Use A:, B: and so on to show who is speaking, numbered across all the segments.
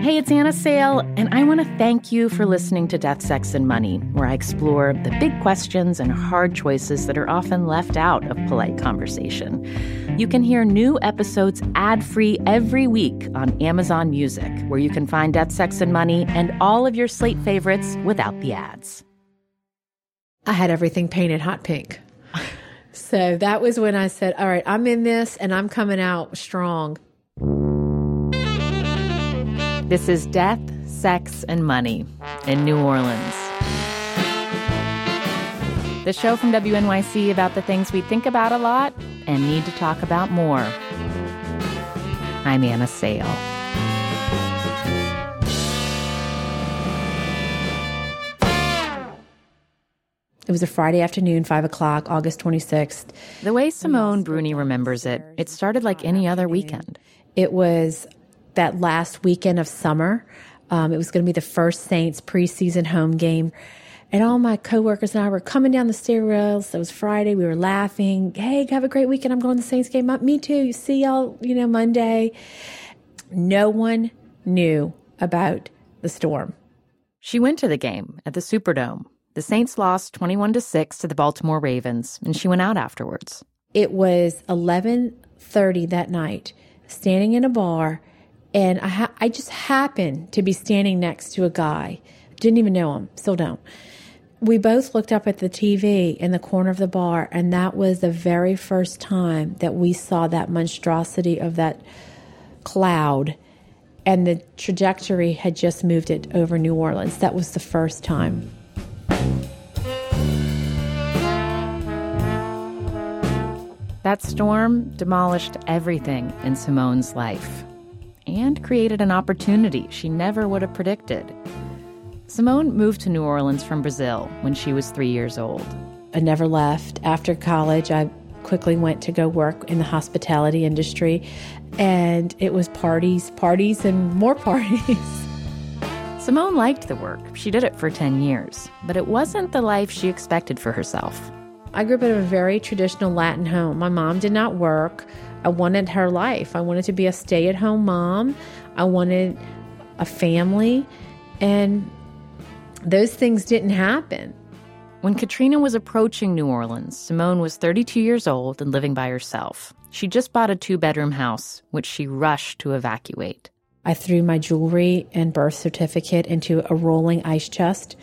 A: Hey, it's Anna Sale, and I want to thank you for listening to Death, Sex, and Money, where I explore the big questions and hard choices that are often left out of polite conversation. You can hear new episodes ad free every week on Amazon Music, where you can find Death, Sex, and Money and all of your Slate favorites without the ads.
B: I had everything painted hot pink. so that was when I said, All right, I'm in this and I'm coming out strong.
A: This is Death, Sex, and Money in New Orleans. The show from WNYC about the things we think about a lot and need to talk about more. I'm Anna Sale.
B: It was a Friday afternoon, 5 o'clock, August 26th.
A: The way Simone Bruni remembers it, it started like any other weekend.
B: It was that last weekend of summer. Um, it was going to be the first Saints preseason home game. And all my coworkers and I were coming down the stairwells. It was Friday. We were laughing. Hey, have a great weekend. I'm going to the Saints game. Me too. You see y'all, you know, Monday. No one knew about the storm.
A: She went to the game at the Superdome. The Saints lost 21 to 6 to the Baltimore Ravens, and she went out afterwards.
B: It was 11:30 that night, standing in a bar and I, ha- I just happened to be standing next to a guy. Didn't even know him, still don't. We both looked up at the TV in the corner of the bar, and that was the very first time that we saw that monstrosity of that cloud. And the trajectory had just moved it over New Orleans. That was the first time.
A: That storm demolished everything in Simone's life and created an opportunity she never would have predicted. Simone moved to New Orleans from Brazil when she was three years old.
B: I never left. After college, I quickly went to go work in the hospitality industry, and it was parties, parties, and more parties.
A: Simone liked the work. She did it for 10 years, but it wasn't the life she expected for herself.
B: I grew up in a very traditional Latin home. My mom did not work. I wanted her life. I wanted to be a stay at home mom. I wanted a family. And those things didn't happen.
A: When Katrina was approaching New Orleans, Simone was 32 years old and living by herself. She just bought a two bedroom house, which she rushed to evacuate.
B: I threw my jewelry and birth certificate into a rolling ice chest,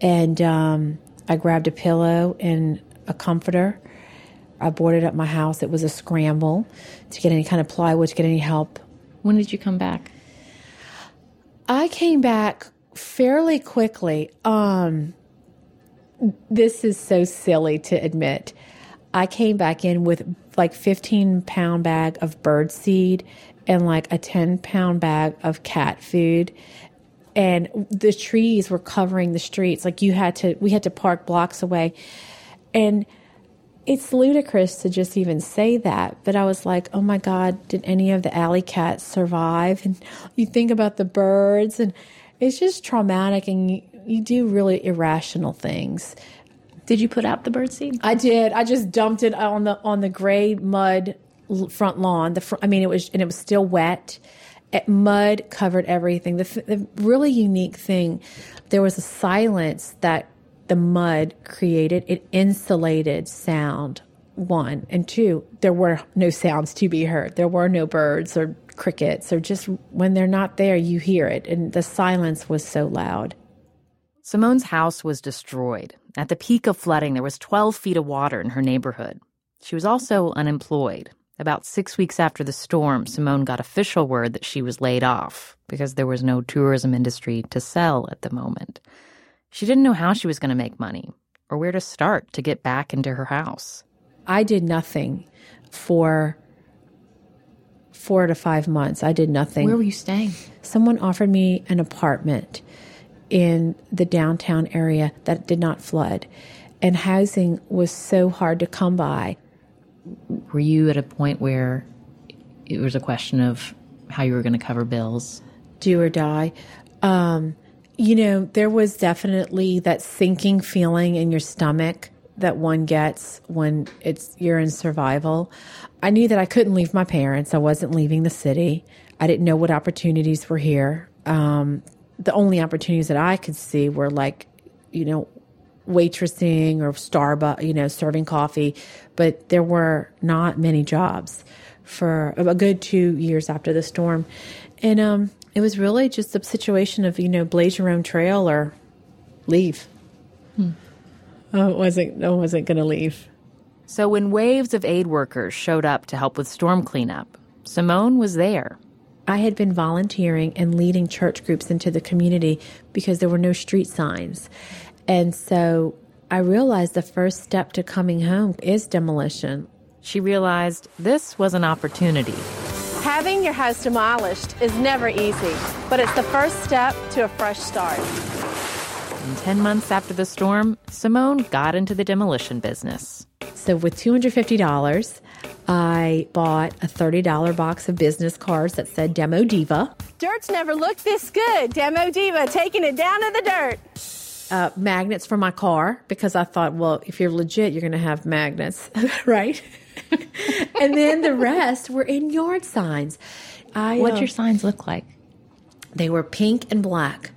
B: and um, I grabbed a pillow and a comforter I boarded up my house. It was a scramble to get any kind of plywood, to get any help.
A: When did you come back?
B: I came back fairly quickly. Um, this is so silly to admit. I came back in with like 15 pound bag of bird seed and like a 10 pound bag of cat food and the trees were covering the streets like you had to we had to park blocks away and it's ludicrous to just even say that, but I was like, oh my God, did any of the alley cats survive? And you think about the birds, and it's just traumatic, and you, you do really irrational things.
A: Did you put out the bird seed?
B: I did. I just dumped it on the on the gray mud front lawn. The fr- I mean, it was and it was still wet. It, mud covered everything. The, the really unique thing, there was a silence that the mud created, it insulated sound, one. And two, there were no sounds to be heard. There were no birds or crickets, or just when they're not there, you hear it. And the silence was so loud.
A: Simone's house was destroyed. At the peak of flooding, there was 12 feet of water in her neighborhood. She was also unemployed. About six weeks after the storm, Simone got official word that she was laid off because there was no tourism industry to sell at the moment. She didn't know how she was going to make money or where to start to get back into her house.
B: I did nothing for four to five months. I did nothing.
A: Where were you staying?
B: Someone offered me an apartment in the downtown area that did not flood, and housing was so hard to come by.
A: Were you at a point where it was a question of how you were going to cover bills?
B: Do or die. Um, you know, there was definitely that sinking feeling in your stomach that one gets when it's you're in survival. I knew that I couldn't leave my parents. I wasn't leaving the city. I didn't know what opportunities were here. um, the only opportunities that I could see were like, you know, waitressing or Starbucks, you know, serving coffee, but there were not many jobs for a good two years after the storm. And um, it was really just a situation of, you know, blaze your own trail or leave. Hmm. Oh, it wasn't, no wasn't going to leave.
A: So when waves of aid workers showed up to help with storm cleanup, Simone was there.
B: I had been volunteering and leading church groups into the community because there were no street signs. And so I realized the first step to coming home is demolition.
A: She realized this was an opportunity.
C: Having your house demolished is never easy, but it's the first step to a fresh start.
A: And 10 months after the storm, Simone got into the demolition business.
B: So, with $250, I bought a $30 box of business cards that said Demo Diva.
C: Dirt's never looked this good. Demo Diva taking it down to the dirt.
B: Uh, magnets for my car because I thought, well, if you're legit, you're going to have magnets, right? and then the rest were in yard signs.
A: I, What'd uh, your signs look like?
B: They were pink and black.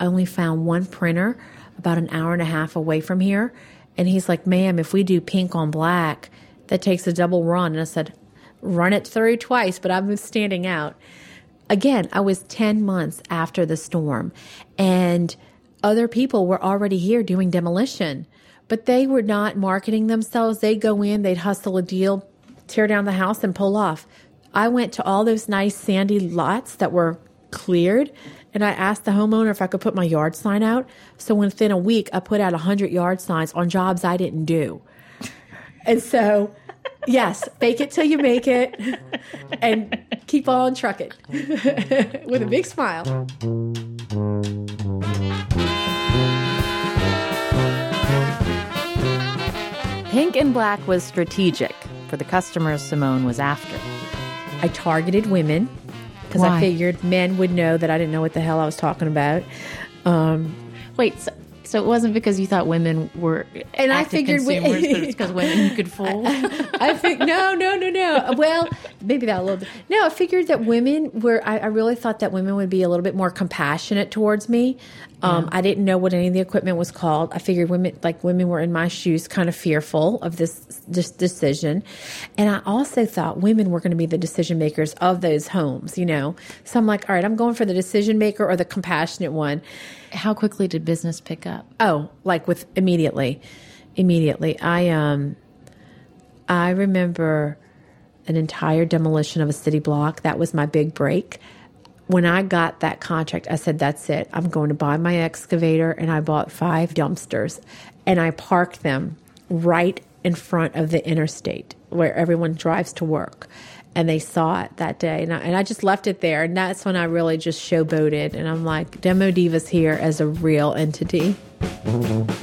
B: I only found one printer about an hour and a half away from here. And he's like, ma'am, if we do pink on black, that takes a double run. And I said, run it through twice, but I'm standing out. Again, I was 10 months after the storm, and other people were already here doing demolition, but they were not marketing themselves. They'd go in, they'd hustle a deal, tear down the house, and pull off. I went to all those nice sandy lots that were cleared and I asked the homeowner if I could put my yard sign out. So within a week, I put out 100 yard signs on jobs I didn't do. And so, yes, fake it till you make it and keep on trucking with a big smile.
A: And black was strategic for the customers Simone was after.
B: I targeted women because I figured men would know that I didn't know what the hell I was talking about. Um,
A: Wait, so so it wasn't because you thought women were and I figured consumers, we, because women could fool.
B: I, I think no, no, no, no. Well, maybe that a little bit. No, I figured that women were. I, I really thought that women would be a little bit more compassionate towards me. Um, yeah. I didn't know what any of the equipment was called. I figured women, like women, were in my shoes, kind of fearful of this this decision, and I also thought women were going to be the decision makers of those homes. You know, so I'm like, all right, I'm going for the decision maker or the compassionate one.
A: How quickly did business pick up?
B: Oh, like with immediately, immediately. I um, I remember an entire demolition of a city block. That was my big break. When I got that contract, I said, "That's it. I'm going to buy my excavator." And I bought five dumpsters, and I parked them right in front of the interstate where everyone drives to work and they saw it that day. And I, and I, just left it there. And that's when I really just showboated. And I'm like, Demo Diva's here as a real entity. Mm-hmm.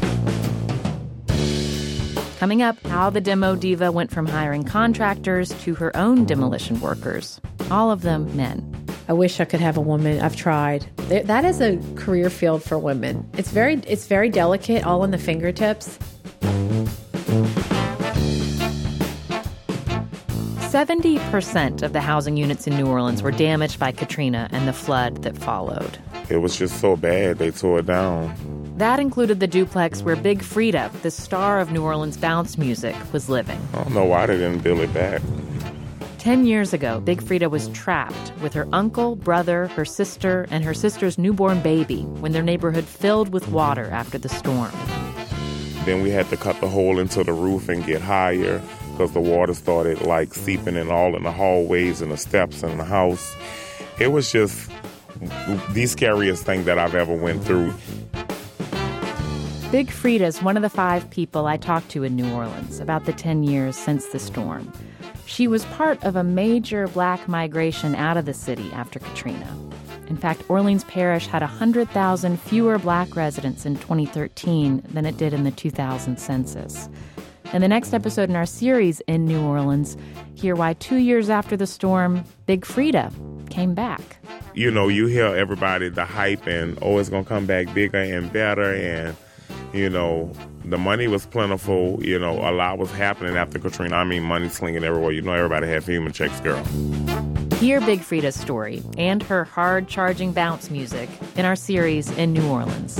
A: Coming up, how the Demo Diva went from hiring contractors to her own demolition workers, all of them men.
B: I wish I could have a woman. I've tried. That is a career field for women. It's very it's very delicate, all in the fingertips.
A: 70% of the housing units in New Orleans were damaged by Katrina and the flood that followed.
D: It was just so bad, they tore it down.
A: That included the duplex where Big Freedia, the star of New Orleans bounce music, was living.
D: I don't know why they didn't build it back.
A: Ten years ago, Big Freedia was trapped with her uncle, brother, her sister, and her sister's newborn baby when their neighborhood filled with water after the storm.
D: Then we had to cut the hole into the roof and get higher because the water started like seeping in all in the hallways and the steps and the house. It was just the scariest thing that I've ever went through.
A: Big Freedia is one of the five people I talked to in New Orleans about the 10 years since the storm. She was part of a major black migration out of the city after Katrina. In fact, Orleans Parish had 100,000 fewer black residents in 2013 than it did in the 2000 census. In the next episode in our series in New Orleans, hear why two years after the storm, Big Freedia came back.
D: You know, you hear everybody, the hype, and oh, it's going to come back bigger and better. And, you know, the money was plentiful. You know, a lot was happening after Katrina. I mean, money slinging everywhere. You know, everybody had FEMA checks, girl.
A: Hear Big Freedia's story and her hard charging bounce music in our series in New Orleans.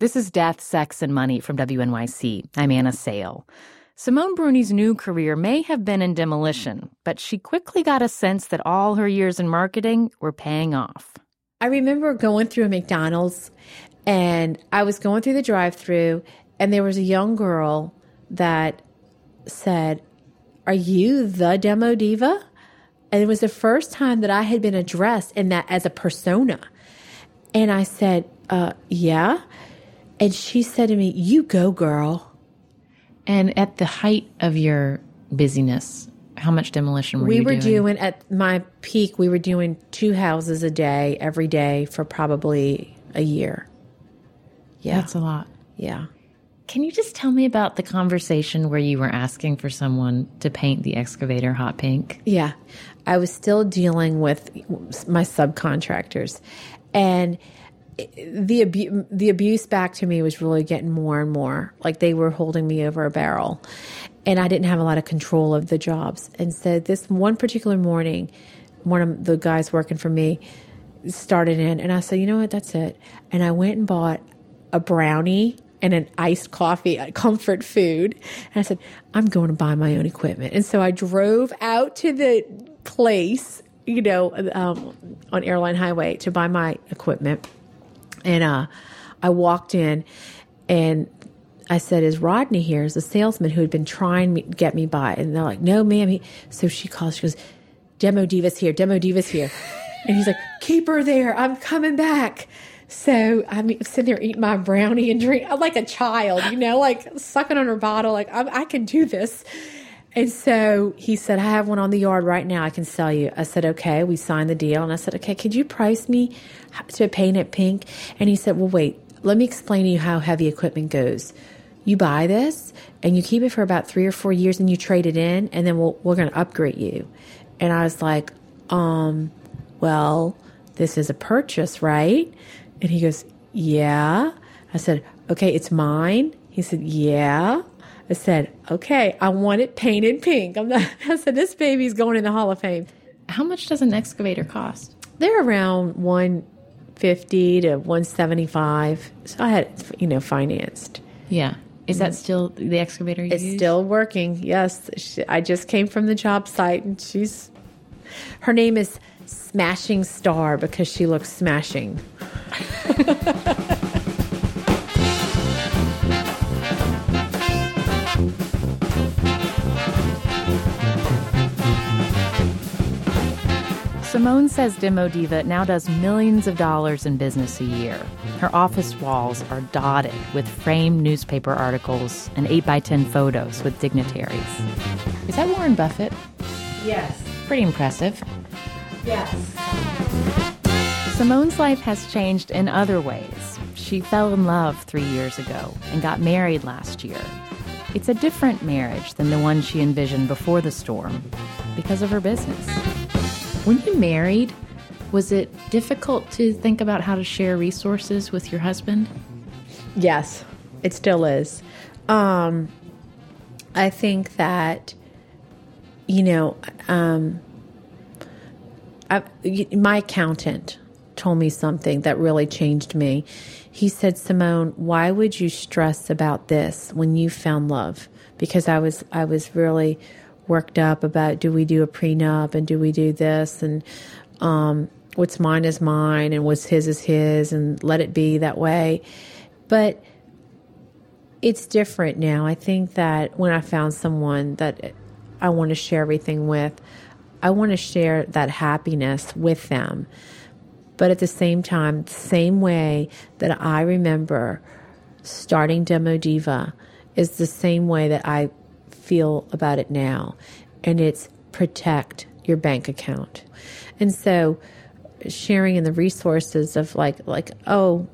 A: This is Death, Sex, and Money from WNYC. I'm Anna Sale. Simone Bruni's new career may have been in demolition, but she quickly got a sense that all her years in marketing were paying off.
B: I remember going through a McDonald's and I was going through the drive through and there was a young girl that said, Are you the demo diva? And it was the first time that I had been addressed in that as a persona. And I said, uh, Yeah. And she said to me, You go, girl.
A: And at the height of your busyness, how much demolition were you?
B: we were
A: doing?
B: doing at my peak we were doing two houses a day every day for probably a year yeah
A: That's a lot.
B: yeah
A: Can you just tell me about the conversation where you were asking for someone to paint the excavator hot pink?
B: yeah i was still dealing with my subcontractors and the abu- the abuse back to me was really getting more and more. Like they were holding me over a barrel and i didn't have a lot of control of the jobs. And so this one particular morning one of the guys working for me started in and i said you know what? That's it. And i went and bought a brownie and an iced coffee a comfort food and i said i'm going to buy my own equipment. And so i drove out to the place you know um, on airline highway to buy my equipment and uh, I walked in and I said, Is Rodney here? Is the salesman who had been trying to get me by? And they're like, No, ma'am. He, so she calls, she goes, Demo Diva's here, Demo Diva's here. And he's like, Keep her there. I'm coming back. So I'm sitting there eating my brownie and drink like a child, you know, like sucking on her bottle, like I'm, I can do this. And so he said, I have one on the yard right now. I can sell you. I said, okay. We signed the deal. And I said, okay, could you price me to paint it pink? And he said, well, wait, let me explain to you how heavy equipment goes. You buy this and you keep it for about three or four years and you trade it in and then we'll, we're going to upgrade you. And I was like, um, well, this is a purchase, right? And he goes, yeah. I said, okay, it's mine. He said, yeah. I said, okay, I want it painted pink. I'm not, I said, this baby's going in the Hall of Fame.
A: How much does an excavator cost?
B: They're around 150 to 175. So I had, you know, financed.
A: Yeah. Is that still the excavator you
B: It's
A: use?
B: still working. Yes. She, I just came from the job site and she's, her name is Smashing Star because she looks smashing.
A: Simone says Demo Diva now does millions of dollars in business a year. Her office walls are dotted with framed newspaper articles and 8x10 photos with dignitaries. Is that Warren Buffett?
B: Yes.
A: Pretty impressive.
B: Yes.
A: Simone's life has changed in other ways. She fell in love three years ago and got married last year. It's a different marriage than the one she envisioned before the storm because of her business. When you married, was it difficult to think about how to share resources with your husband?
B: Yes, it still is. Um, I think that, you know, um, I, my accountant told me something that really changed me. He said, Simone, why would you stress about this when you found love? Because I was, I was really worked up about do we do a prenup and do we do this and um, what's mine is mine and what's his is his and let it be that way. But it's different now. I think that when I found someone that I want to share everything with, I want to share that happiness with them. But at the same time, the same way that I remember starting Demo Diva is the same way that I feel about it now. And it's protect your bank account. And so sharing in the resources of like like oh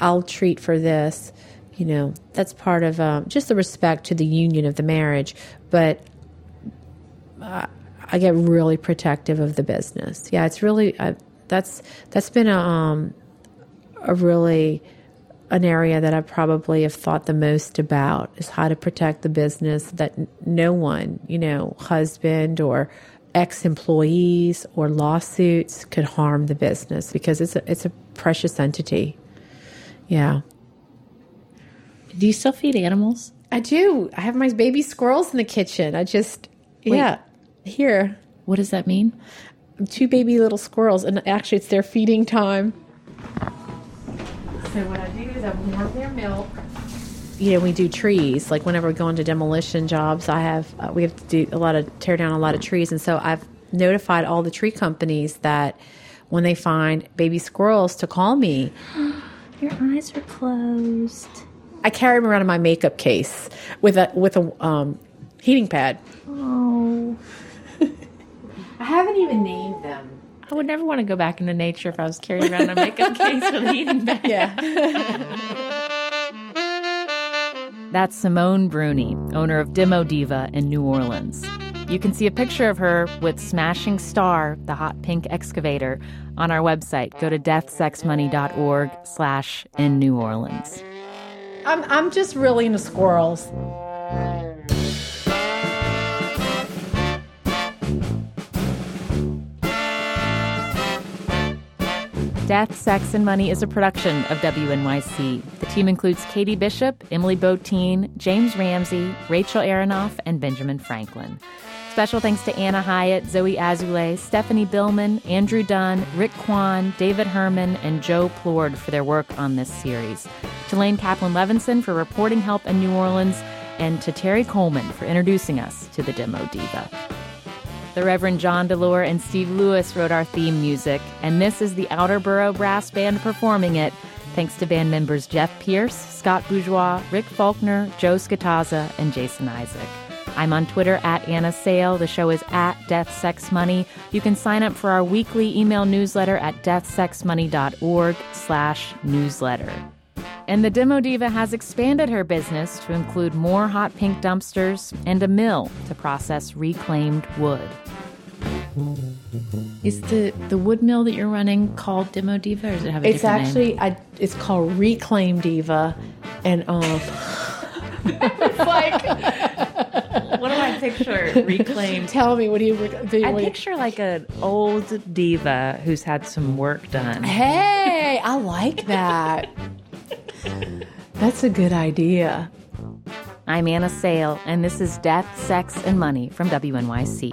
B: I'll treat for this you know that's part of um, just the respect to the union of the marriage but uh, I get really protective of the business yeah it's really uh, that's that's been a um, a really an area that I probably have thought the most about is how to protect the business that no one, you know, husband or ex employees or lawsuits could harm the business because it's a, it's a precious entity. Yeah.
A: Do you still feed animals?
B: I do. I have my baby squirrels in the kitchen. I just, Wait, yeah, here.
A: What does that mean?
B: Two baby little squirrels, and actually, it's their feeding time. So, what I do is I warm their milk you know, we do trees. Like whenever we go into demolition jobs, I have uh, we have to do a lot of tear down a lot of trees, and so I've notified all the tree companies that when they find baby squirrels to call me.
A: Your eyes are closed.
B: I carry them around in my makeup case with a with a um, heating pad.
A: Oh,
B: I haven't even named them.
A: I would never want to go back into nature if I was carrying around a makeup case with a heating pad.
B: Yeah.
A: That's Simone Bruni, owner of Demo Diva in New Orleans. You can see a picture of her with Smashing Star, the hot pink excavator, on our website. Go to deathsexmoney.org slash in New Orleans.
B: I'm, I'm just really into squirrels.
A: Death, Sex, and Money is a production of WNYC. The team includes Katie Bishop, Emily Botein, James Ramsey, Rachel Aronoff, and Benjamin Franklin. Special thanks to Anna Hyatt, Zoe Azulay, Stephanie Billman, Andrew Dunn, Rick Kwan, David Herman, and Joe Plourde for their work on this series. To Lane Kaplan Levenson for reporting help in New Orleans, and to Terry Coleman for introducing us to the Demo Diva. The Reverend John DeLore and Steve Lewis wrote our theme music, and this is the Outer Borough Brass Band performing it, thanks to band members Jeff Pierce, Scott Bourgeois, Rick Faulkner, Joe Scatazza, and Jason Isaac. I'm on Twitter at Anna Sale. The show is at Death Sex Money. You can sign up for our weekly email newsletter at deathsexmoney.org slash newsletter. And the Demo Diva has expanded her business to include more hot pink dumpsters and a mill to process reclaimed wood. Is the the wood mill that you're running called Demo Diva, or does it have a
B: it's
A: different
B: actually,
A: name?
B: I, it's called Reclaim Diva, and um, it's like,
A: what do I picture? Reclaimed.
B: tell me, what do you do? You,
A: I
B: what do you-
A: picture like an old diva who's had some work done.
B: hey, I like that. That's a good idea.
A: I'm Anna Sale, and this is Death, Sex, and Money from WNYC.